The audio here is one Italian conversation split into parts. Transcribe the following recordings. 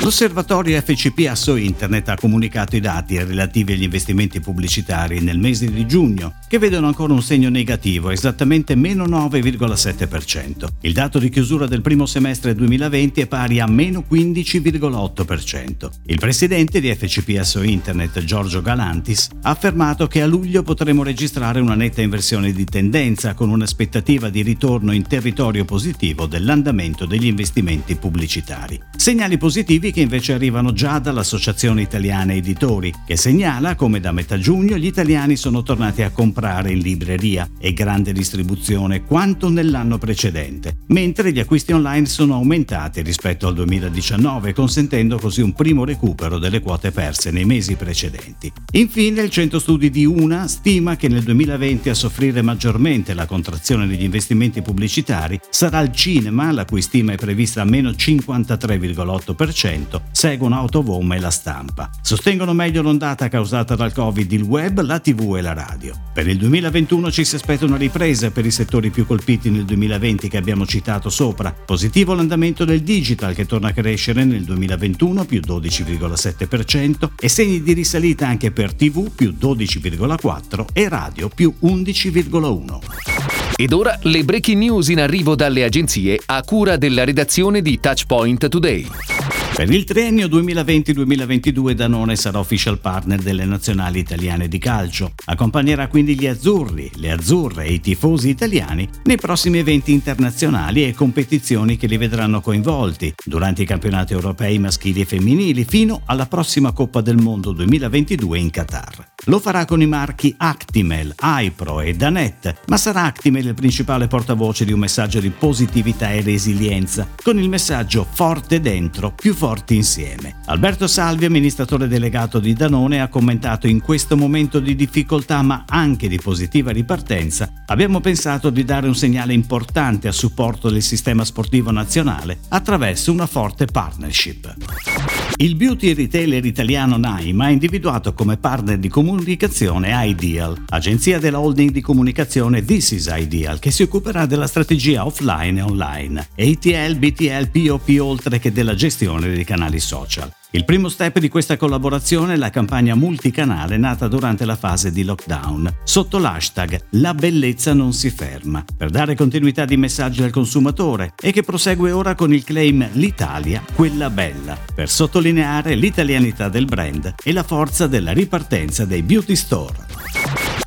L'osservatorio FCP Asso Internet ha comunicato i dati relativi agli investimenti pubblicitari nel mese di giugno, che vedono ancora un segno negativo, esattamente meno 9,7%. Il dato di chiusura del primo semestre 2020 è pari a meno 15,8%. Il presidente di FCP Asso Internet, Giorgio Galantis, ha affermato che a luglio potremo registrare una netta inversione di tendenza con un'aspettativa di ritorno in territorio positivo dell'andamento degli investimenti pubblicitari. Segnali positivi che invece arrivano già dall'Associazione Italiana Editori, che segnala come da metà giugno gli italiani sono tornati a comprare in libreria e grande distribuzione quanto nell'anno precedente, mentre gli acquisti online sono aumentati rispetto al 2019, consentendo così un primo recupero delle quote perse nei mesi precedenti. Infine, il centro studi di UNA stima che nel 2020 a soffrire maggiormente la contrazione degli investimenti pubblicitari sarà il cinema, la cui stima è prevista a meno 53,8%, seguono Autovom e la stampa. Sostengono meglio l'ondata causata dal Covid il web, la TV e la radio. Per il 2021 ci si aspetta una ripresa per i settori più colpiti nel 2020 che abbiamo citato sopra. Positivo l'andamento del digital che torna a crescere nel 2021 più 12,7% e segni di risalita anche per TV più 12,4% e radio più 11,1%. Ed ora le breaking news in arrivo dalle agenzie a cura della redazione di Touchpoint Today. Per il triennio 2020-2022 Danone sarà official partner delle nazionali italiane di calcio. Accompagnerà quindi gli azzurri, le azzurre e i tifosi italiani nei prossimi eventi internazionali e competizioni che li vedranno coinvolti durante i campionati europei maschili e femminili fino alla prossima Coppa del Mondo 2022 in Qatar. Lo farà con i marchi Actimel, iPro e Danet, ma sarà Actimel il principale portavoce di un messaggio di positività e resilienza, con il messaggio forte dentro, più forti insieme. Alberto Salvi, amministratore delegato di Danone, ha commentato in questo momento di difficoltà ma anche di positiva ripartenza, abbiamo pensato di dare un segnale importante a supporto del sistema sportivo nazionale attraverso una forte partnership. Il beauty retailer italiano Naima ha individuato come partner di comunicazione Ideal, agenzia della holding di comunicazione This is Ideal, che si occuperà della strategia offline e online, ATL, BTL, POP oltre che della gestione dei canali social. Il primo step di questa collaborazione è la campagna multicanale nata durante la fase di lockdown, sotto l'hashtag La bellezza non si ferma, per dare continuità di messaggio al consumatore e che prosegue ora con il claim L'Italia, quella bella, per sottolineare l'italianità del brand e la forza della ripartenza dei beauty store.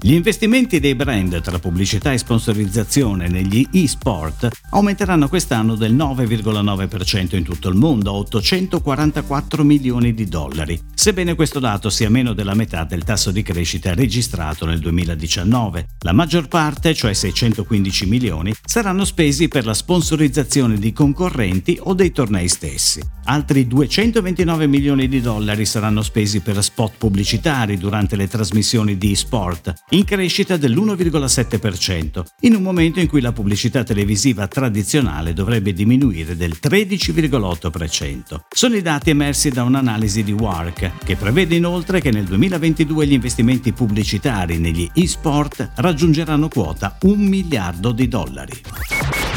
Gli investimenti dei brand tra pubblicità e sponsorizzazione negli e-sport aumenteranno quest'anno del 9,9% in tutto il mondo a 844 milioni di dollari, sebbene questo dato sia meno della metà del tasso di crescita registrato nel 2019. La maggior parte, cioè 615 milioni, saranno spesi per la sponsorizzazione di concorrenti o dei tornei stessi. Altri 229 milioni di dollari saranno spesi per spot pubblicitari durante le trasmissioni di e-sport in crescita dell'1,7%, in un momento in cui la pubblicità televisiva tradizionale dovrebbe diminuire del 13,8%. Sono i dati emersi da un'analisi di Work, che prevede inoltre che nel 2022 gli investimenti pubblicitari negli e-sport raggiungeranno quota 1 miliardo di dollari.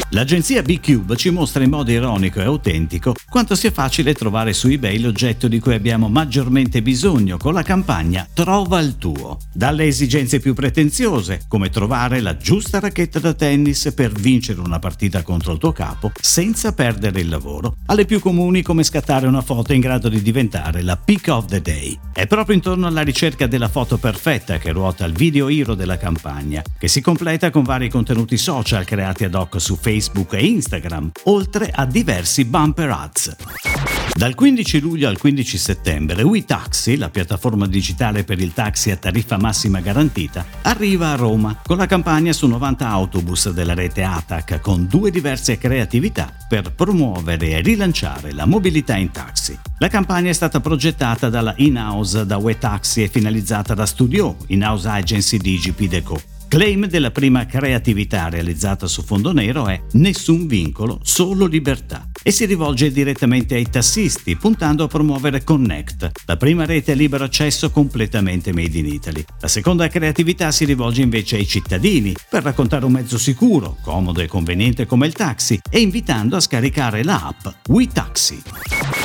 L'agenzia B-Cube ci mostra in modo ironico e autentico quanto sia facile trovare su eBay l'oggetto di cui abbiamo maggiormente bisogno con la campagna Trova il tuo. Dalle esigenze più pretenziose, come trovare la giusta racchetta da tennis per vincere una partita contro il tuo capo senza perdere il lavoro, alle più comuni come scattare una foto in grado di diventare la pick of the day. È proprio intorno alla ricerca della foto perfetta che ruota il video hero della campagna, che si completa con vari contenuti social creati ad hoc su Facebook Facebook e Instagram, oltre a diversi bumper ads. Dal 15 luglio al 15 settembre, WeTaxi, la piattaforma digitale per il taxi a tariffa massima garantita, arriva a Roma con la campagna su 90 autobus della rete ATAC con due diverse creatività per promuovere e rilanciare la mobilità in taxi. La campagna è stata progettata dalla in-house da Wetaxi e finalizzata da Studio, in-house agency di GP Deco. Claim della prima creatività realizzata su fondo nero è Nessun vincolo, solo libertà e si rivolge direttamente ai tassisti, puntando a promuovere Connect, la prima rete a libero accesso completamente made in Italy. La seconda creatività si rivolge invece ai cittadini, per raccontare un mezzo sicuro, comodo e conveniente come il taxi, e invitando a scaricare l'app WeTaxi.